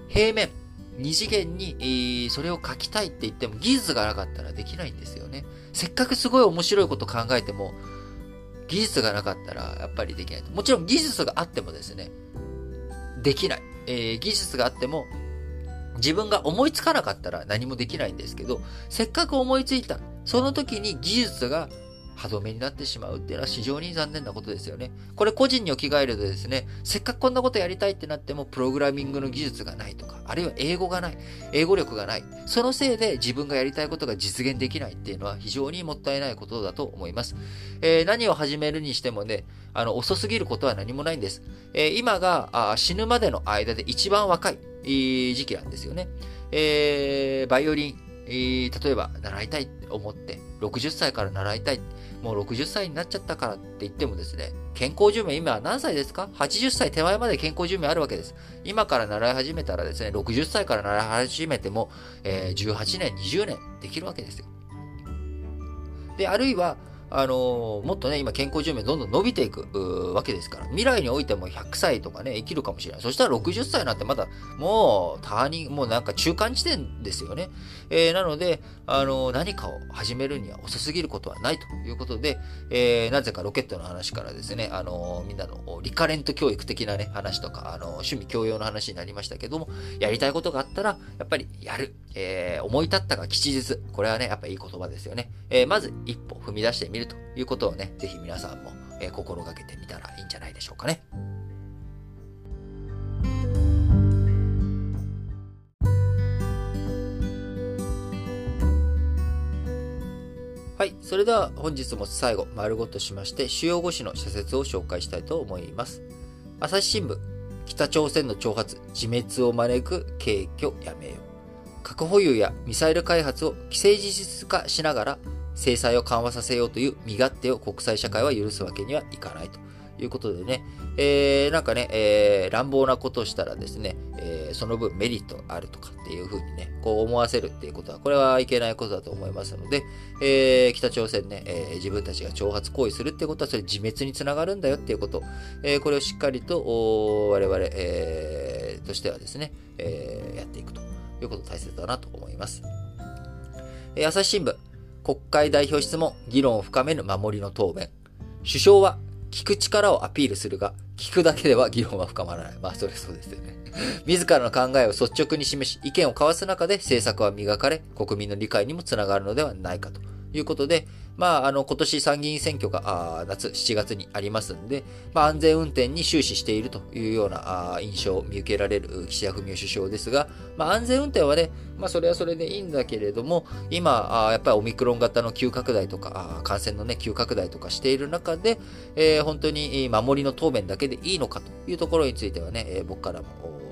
平面、二次元に、それを描きたいって言っても技術がなかったらできないんですよね。せっかくすごい面白いこと考えても、技術がなかったらやっぱりできない。もちろん技術があってもですね、できない。えー、技術があっても、自分が思いつかなかったら何もできないんですけど、せっかく思いついた、その時に技術が歯止めになってしまうっていうのは非常に残念なことですよね。これ個人に置き換えるとですね、せっかくこんなことやりたいってなっても、プログラミングの技術がないとか、あるいは英語がない、英語力がない。そのせいで自分がやりたいことが実現できないっていうのは非常にもったいないことだと思います。えー、何を始めるにしてもね、あの、遅すぎることは何もないんです。えー、今があ死ぬまでの間で一番若い時期なんですよね。えー、バイオリン、えー、例えば習いたいって思って、60歳から習いたい。もう60歳になっちゃったからって言ってもですね、健康寿命今は何歳ですか ?80 歳手前まで健康寿命あるわけです。今から習い始めたらですね、60歳から習い始めても、えー、18年、20年できるわけですよ。で、あるいは、あの、もっとね、今健康寿命どんどん伸びていくわけですから、未来においても100歳とかね、生きるかもしれない。そしたら60歳なってまだ、もう、ターニング、もうなんか中間地点ですよね。えー、なので、あの、何かを始めるには遅すぎることはないということで、えー、なぜかロケットの話からですね、あのみんなのリカレント教育的なね、話とか、あの趣味教養の話になりましたけども、やりたいことがあったら、やっぱりやる。えー思い立ったが吉日。これはね、やっぱいい言葉ですよね。えまず一歩踏み出してみるということをね、ぜひ皆さんも、え心がけてみたらいいんじゃないでしょうかね。はい。それでは本日も最後、丸ごとしまして、主要5紙の社説を紹介したいと思います。朝日新聞、北朝鮮の挑発、自滅を招く軽挙やめよ。核保有やミサイル開発を既成事実化しながら制裁を緩和させようという身勝手を国際社会は許すわけにはいかないということでね、えー、なんかね、えー、乱暴なことをしたらですね、えー、その分メリットがあるとかっていうふうにね、こう思わせるっていうことは、これはいけないことだと思いますので、えー、北朝鮮ね、えー、自分たちが挑発行為するっていうことは、それ自滅につながるんだよっていうこと、えー、これをしっかりと、我々、えー、としてはですね、えー、やっていくということ大切だなと思います。えー、朝日新聞、国会代表質問、議論を深める守りの答弁。首相は聞く力をアピールするが、聞くだけでは議論は深まらない。まあ、それそうですよね。自らの考えを率直に示し、意見を交わす中で政策は磨かれ、国民の理解にもつながるのではないかということで、まあ、あの、今年参議院選挙が、あ夏、7月にありますんで、まあ、安全運転に終始しているというようなあ印象を見受けられる岸田文雄首相ですが、まあ、安全運転はね、まあ、それはそれでいいんだけれども、今、あやっぱりオミクロン型の急拡大とか、あ感染のね、急拡大とかしている中で、えー、本当に守りの答弁だけでいいのかというところについてはね、えー、僕からも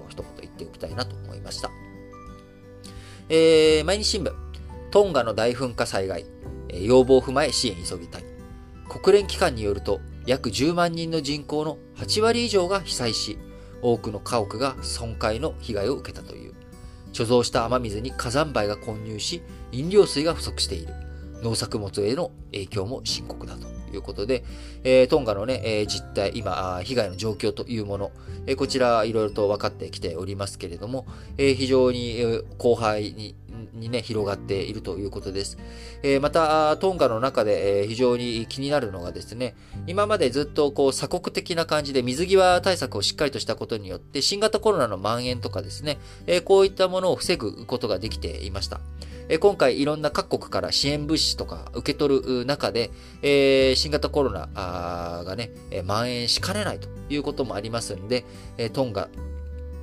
一言言っておきたいなと思いました。えー、毎日新聞、トンガの大噴火災害、要望を踏まえ支援急ぎたい。国連機関によると、約10万人の人口の8割以上が被災し、多くの家屋が損壊の被害を受けたという。貯蔵した雨水に火山灰が混入し、飲料水が不足している。農作物への影響も深刻だということで、えー、トンガのね、えー、実態、今、被害の状況というもの、えー、こちらいろいろと分かってきておりますけれども、え非常に広範囲ににね、広がっているということです。えー、また、トンガの中で、えー、非常に気になるのがですね、今までずっとこう鎖国的な感じで水際対策をしっかりとしたことによって、新型コロナの蔓延とかですね、えー、こういったものを防ぐことができていました。え今回いろんな各国から支援物資とか受け取る中で、え新型コロナがね、蔓延しかねないということもありますんで、えトンガ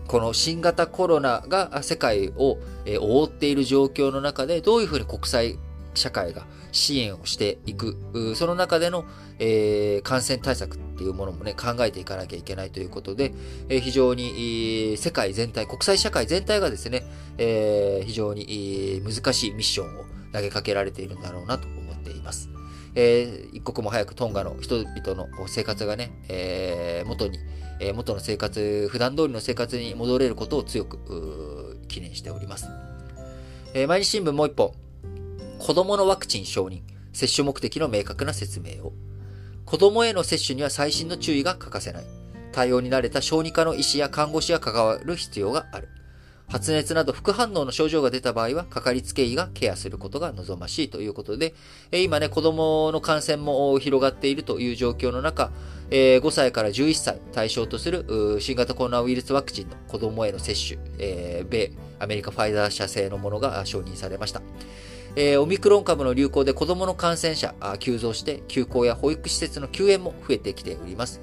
この新型コロナが世界を覆っている状況の中で、どういうふうに国際社会が支援をしていく、その中での、え、感染対策っていうものもね、考えていかなきゃいけないということで、え、非常に、世界全体、国際社会全体がですね、え、非常に難しいミッションを投げかけられているんだろうなと思っています。えー、一刻も早くトンガの人々の生活がね、えー、元に、えー、元の生活、普段通りの生活に戻れることを強く記念しております。えー、毎日新聞もう一本。子供のワクチン承認、接種目的の明確な説明を。子供への接種には細心の注意が欠かせない。対応に慣れた小児科の医師や看護師が関わる必要がある。発熱など副反応の症状が出た場合は、かかりつけ医がケアすることが望ましいということで、今ね、子供の感染も広がっているという状況の中、5歳から11歳対象とする新型コロナウイルスワクチンの子供への接種、米、アメリカファイザー社製のものが承認されました。えオミクロン株の流行で子供の感染者急増して、休校や保育施設の休園も増えてきております。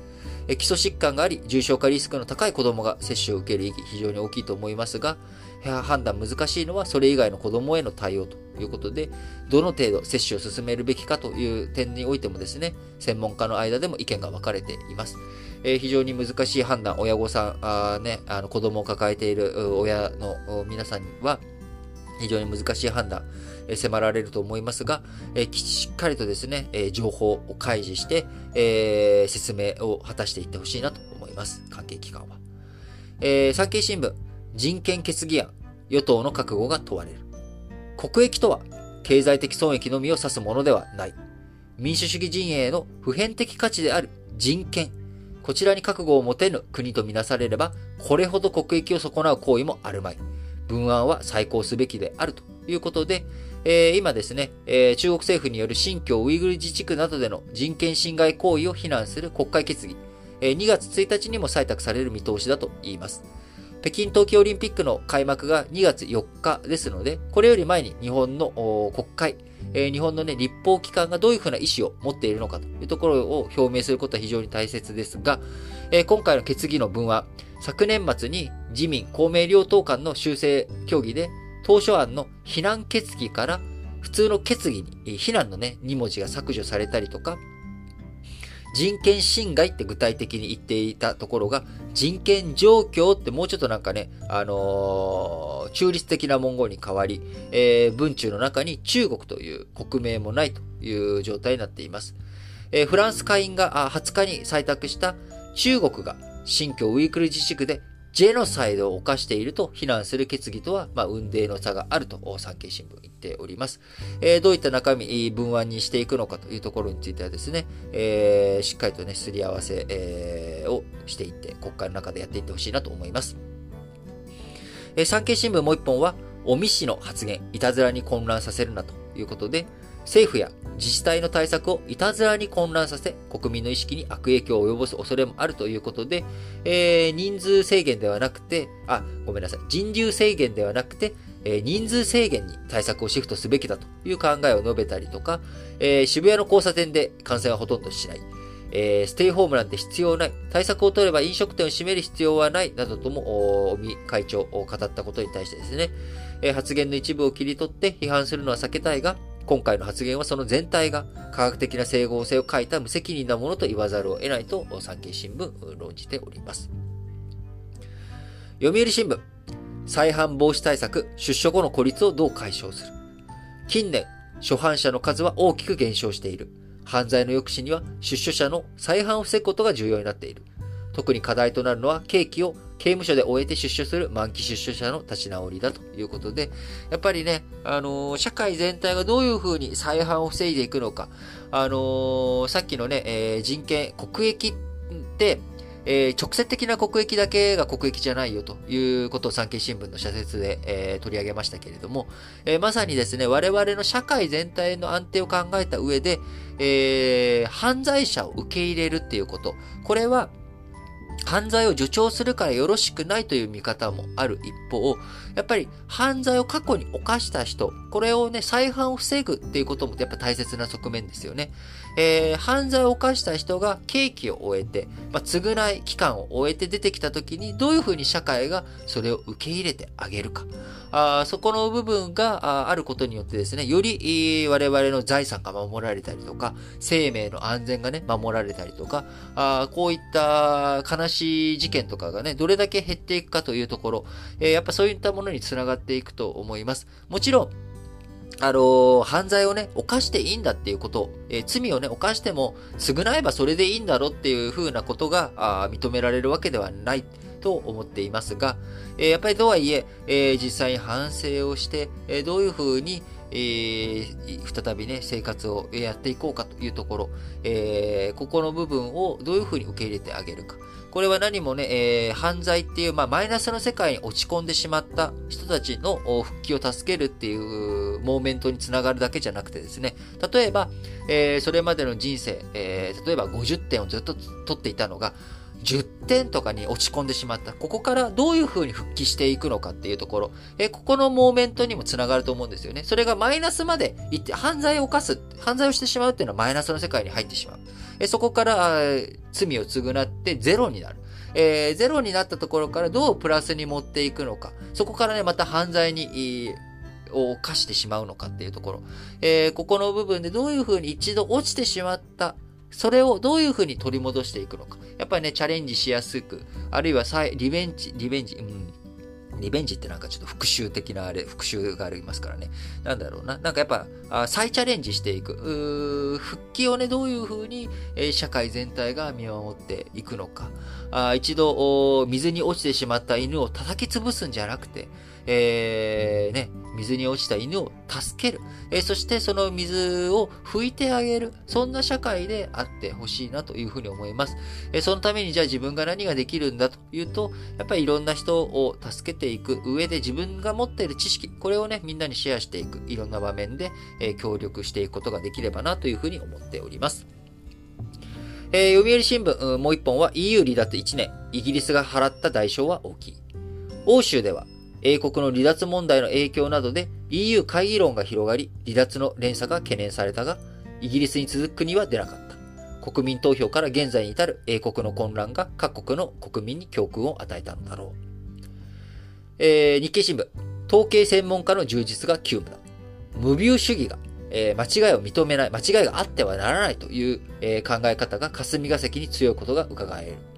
基礎疾患があり、重症化リスクの高い子供が接種を受ける意義、非常に大きいと思いますが、判断難しいのはそれ以外の子供への対応ということで、どの程度接種を進めるべきかという点においてもですね、専門家の間でも意見が分かれています。えー、非常に難しい判断、親御さん、あね、あの子供を抱えている親の皆さんには、非常に難しい判断、迫られると思いますが、えしっかりとですね、情報を開示して、説明を果たしていってほしいなと思います。関係機関は。産経新聞、人権決議案、与党の覚悟が問われる。国益とは、経済的損益のみを指すものではない。民主主義陣営の普遍的価値である人権。こちらに覚悟を持てぬ国とみなされれば、これほど国益を損なう行為もあるまい。文案は再考すべきであるということで、えー、今ですね、えー、中国政府による新疆ウイグル自治区などでの人権侵害行為を非難する国会決議、えー、2月1日にも採択される見通しだと言います。北京冬季オリンピックの開幕が2月4日ですので、これより前に日本の国会、えー、日本のね、立法機関がどういうふうな意思を持っているのかというところを表明することは非常に大切ですが、えー、今回の決議の文は、昨年末に自民、公明両党間の修正協議で当初案の非難決議から普通の決議に非難のね、2文字が削除されたりとか、人権侵害って具体的に言っていたところが、人権状況ってもうちょっとなんかね、あのー、中立的な文言に変わり、えー、文中の中に中国という国名もないという状態になっています。えー、フランス下院が20日に採択した中国が新疆ウイグル自治区でジェノサイドを犯していると非難する決議とは、まあ、運命の差があると産経新聞言っております。えー、どういった中身、文案にしていくのかというところについてはですね、えー、しっかりとね、すり合わせ、えー、をしていって、国会の中でやっていってほしいなと思います。えー、産経新聞もう一本は、尾身氏の発言、いたずらに混乱させるなということで、政府や自治体の対策をいたずらに混乱させ、国民の意識に悪影響を及ぼす恐れもあるということで、えー、人数制限ではなくて、あ、ごめんなさい、人流制限ではなくて、えー、人数制限に対策をシフトすべきだという考えを述べたりとか、えー、渋谷の交差点で感染はほとんどしない。えー、ステイホームなんて必要ない。対策を取れば飲食店を閉める必要はない。などとも、尾身会長を語ったことに対してですね、え、発言の一部を切り取って批判するのは避けたいが、今回の発言はその全体が科学的な整合性を欠いた無責任なものと言わざるを得ないと産経新聞論じております。読売新聞、再犯防止対策、出所後の孤立をどう解消する近年、初犯者の数は大きく減少している。犯罪の抑止には出所者の再犯を防ぐことが重要になっている。特に課題となるのは刑期を刑務所で終えて出所する満期出所者の立ち直りだということで、やっぱりね、あのー、社会全体がどういうふうに再犯を防いでいくのか、あのー、さっきのね、えー、人権、国益って、え直接的な国益だけが国益じゃないよということを産経新聞の社説で、え取り上げましたけれども、えまさにですね、我々の社会全体の安定を考えた上で、え犯罪者を受け入れるっていうこと、これは、犯罪を助長するからよろしくないという見方もある一方、やっぱり犯罪を過去に犯した人、これをね、再犯を防ぐっていうこともやっぱ大切な側面ですよね。えー、犯罪を犯した人が刑期を終えて、まあ、償い期間を終えて出てきた時に、どういうふうに社会がそれを受け入れてあげるか。あそこの部分があることによってですね、より我々の財産が守られたりとか、生命の安全がね、守られたりとか、あこういった悲しい事件とかがね、どれだけ減っていくかというところ、えー、やっぱそういったものにつながっていくと思います。もちろん、あの、犯罪をね、犯していいんだっていうこと、えー、罪をね、犯しても、償えばそれでいいんだろっていう風なことが、あ認められるわけではないと思っていますが、えー、やっぱりとはいええー、実際に反省をして、え、どういう風に、え、再びね、生活をやっていこうかというところ、えー、ここの部分をどういう風に受け入れてあげるか。これは何もね、えー、犯罪っていう、まあ、マイナスの世界に落ち込んでしまった人たちの復帰を助けるっていうモーメントにつながるだけじゃなくてですね、例えば、えー、それまでの人生、えー、例えば50点をずっと取っていたのが、10点とかに落ち込んでしまった。ここからどういう風に復帰していくのかっていうところ。え、ここのモーメントにもつながると思うんですよね。それがマイナスまで行って犯罪を犯す、犯罪をしてしまうっていうのはマイナスの世界に入ってしまう。え、そこから罪を償ってゼロになる。えー、ゼロになったところからどうプラスに持っていくのか。そこからね、また犯罪に、を犯してしまうのかっていうところ。えー、ここの部分でどういう風に一度落ちてしまったそれをどういうふうに取り戻していくのか。やっぱりね、チャレンジしやすく、あるいは再、リベンジ、リベンジ、うん、リベンジってなんかちょっと復讐的なあれ、復讐がありますからね。なんだろうな。なんかやっぱ、あ再チャレンジしていく。復帰をね、どういうふうに、えー、社会全体が見守っていくのか。あ一度、水に落ちてしまった犬を叩き潰すんじゃなくて、えー、ね、水に落ちた犬を助ける。え、そしてその水を拭いてあげる。そんな社会であってほしいなというふうに思います。え、そのためにじゃあ自分が何ができるんだというと、やっぱりいろんな人を助けていく上で自分が持っている知識、これをね、みんなにシェアしていく。いろんな場面で、え、協力していくことができればなというふうに思っております。えー、読売新聞、もう一本は EU 離脱1年、イギリスが払った代償は大きい。欧州では英国の離脱問題の影響などで EU 会議論が広がり、離脱の連鎖が懸念されたが、イギリスに続く国は出なかった。国民投票から現在に至る英国の混乱が各国の国民に教訓を与えたのだろう。えー、日経新聞、統計専門家の充実が急務だ。無病主義が、えー、間違いを認めない、間違いがあってはならないという、えー、考え方が霞が関に強いことが伺える。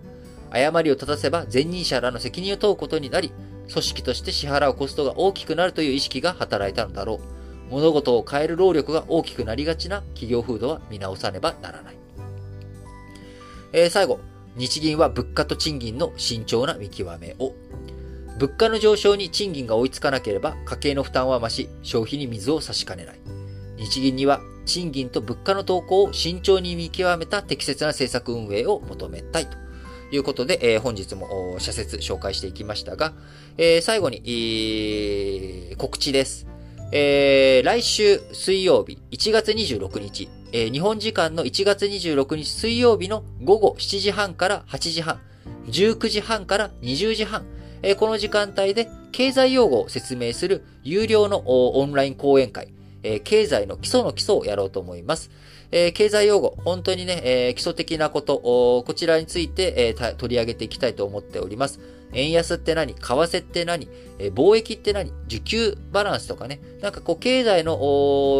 誤りを正せば前任者らの責任を問うことになり、組織として支払うコストが大きくなるという意識が働いたのだろう。物事を変える労力が大きくなりがちな企業風土は見直さねばならない。えー、最後、日銀は物価と賃金の慎重な見極めを。物価の上昇に賃金が追いつかなければ家計の負担は増し、消費に水を差しかねない。日銀には賃金と物価の動向を慎重に見極めた適切な政策運営を求めたいと。ということで、えー、本日も社説紹介していきましたが、えー、最後に、えー、告知です。えー、来週水曜日、1月26日、えー、日本時間の1月26日水曜日の午後7時半から8時半、19時半から20時半、えー、この時間帯で経済用語を説明する有料のオンライン講演会、えー、経済の基礎の基礎をやろうと思います。え、経済用語、本当にね、え、基礎的なこと、こちらについて、え、取り上げていきたいと思っております。円安って何為替って何、え、貿易って何需給バランスとかね。なんかこう、経済の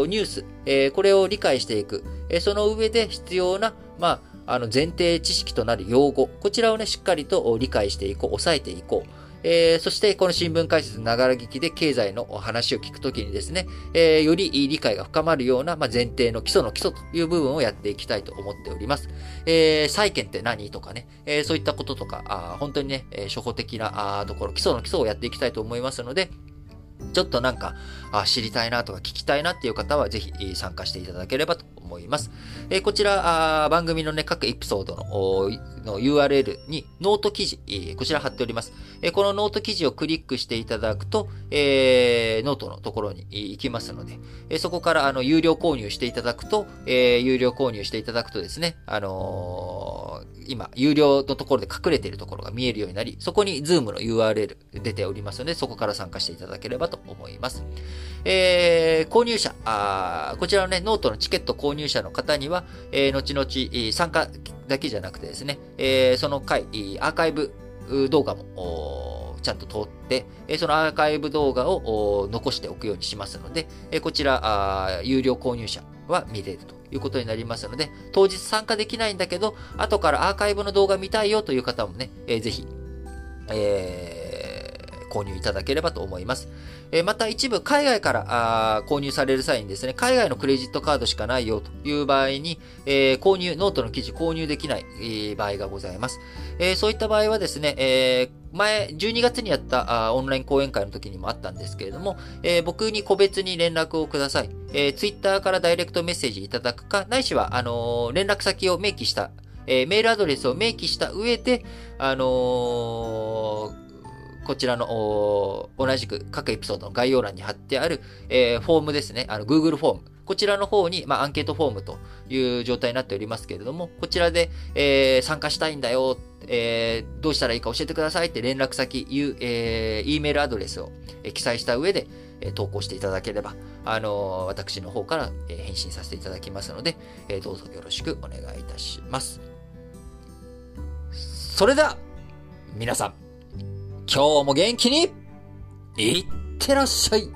ニュース、え、これを理解していく。え、その上で必要な、まあ、あの、前提知識となる用語。こちらをね、しっかりと理解していこう、抑えていこう。えー、そしてこの新聞解説ながら聞きで経済の話を聞くときにですね、えー、より理解が深まるような、まあ、前提の基礎の基礎という部分をやっていきたいと思っております。えー、債券って何とかね、えー、そういったこととか、あ本当にね、えー、初歩的なあところ、基礎の基礎をやっていきたいと思いますので、ちょっとなんか、あ知りたいなとか聞きたいなっていう方は、ぜひ参加していただければと思います。え、こちらあ、番組のね、各エピソードのの URL にノート記事、え、こちら貼っております。え、このノート記事をクリックしていただくと、えー、ノートのところに行きますので、え、そこからあの有料購入していただくと、えー、有料購入していただくとですね、あのー今、有料のところで隠れているところが見えるようになり、そこに Zoom の URL 出ておりますので、そこから参加していただければと思います。えー、購入者、あこちらのね、ノートのチケット購入者の方には、えー、後々、参加だけじゃなくてですね、えー、その回、アーカイブ動画も、ちゃんと通って、そのアーカイブ動画を残しておくようにしますので、こちら、有料購入者は見れるということになりますので、当日参加できないんだけど、後からアーカイブの動画見たいよという方もね、ぜひ、えー、購入いただければと思います。えまた一部海外から購入される際にですね、海外のクレジットカードしかないよという場合に、えー、購入、ノートの記事購入できない、えー、場合がございます。えー、そういった場合はですね、え前、12月にやったオンライン講演会の時にもあったんですけれども、え僕に個別に連絡をください。えー、Twitter からダイレクトメッセージいただくか、ないしは、あの連絡先を明記した、えメールアドレスを明記した上で、あのこちらの、同じく各エピソードの概要欄に貼ってある、えー、フォームですね。あの、Google フォーム。こちらの方に、まあ、アンケートフォームという状態になっておりますけれども、こちらで、えー、参加したいんだよ、えー、どうしたらいいか教えてくださいって連絡先、いう、えー、E メールアドレスを、え、記載した上で、え、投稿していただければ、あの、私の方から、え、返信させていただきますので、え、どうぞよろしくお願いいたします。それでは、皆さん、今日も元気に、いってらっしゃい。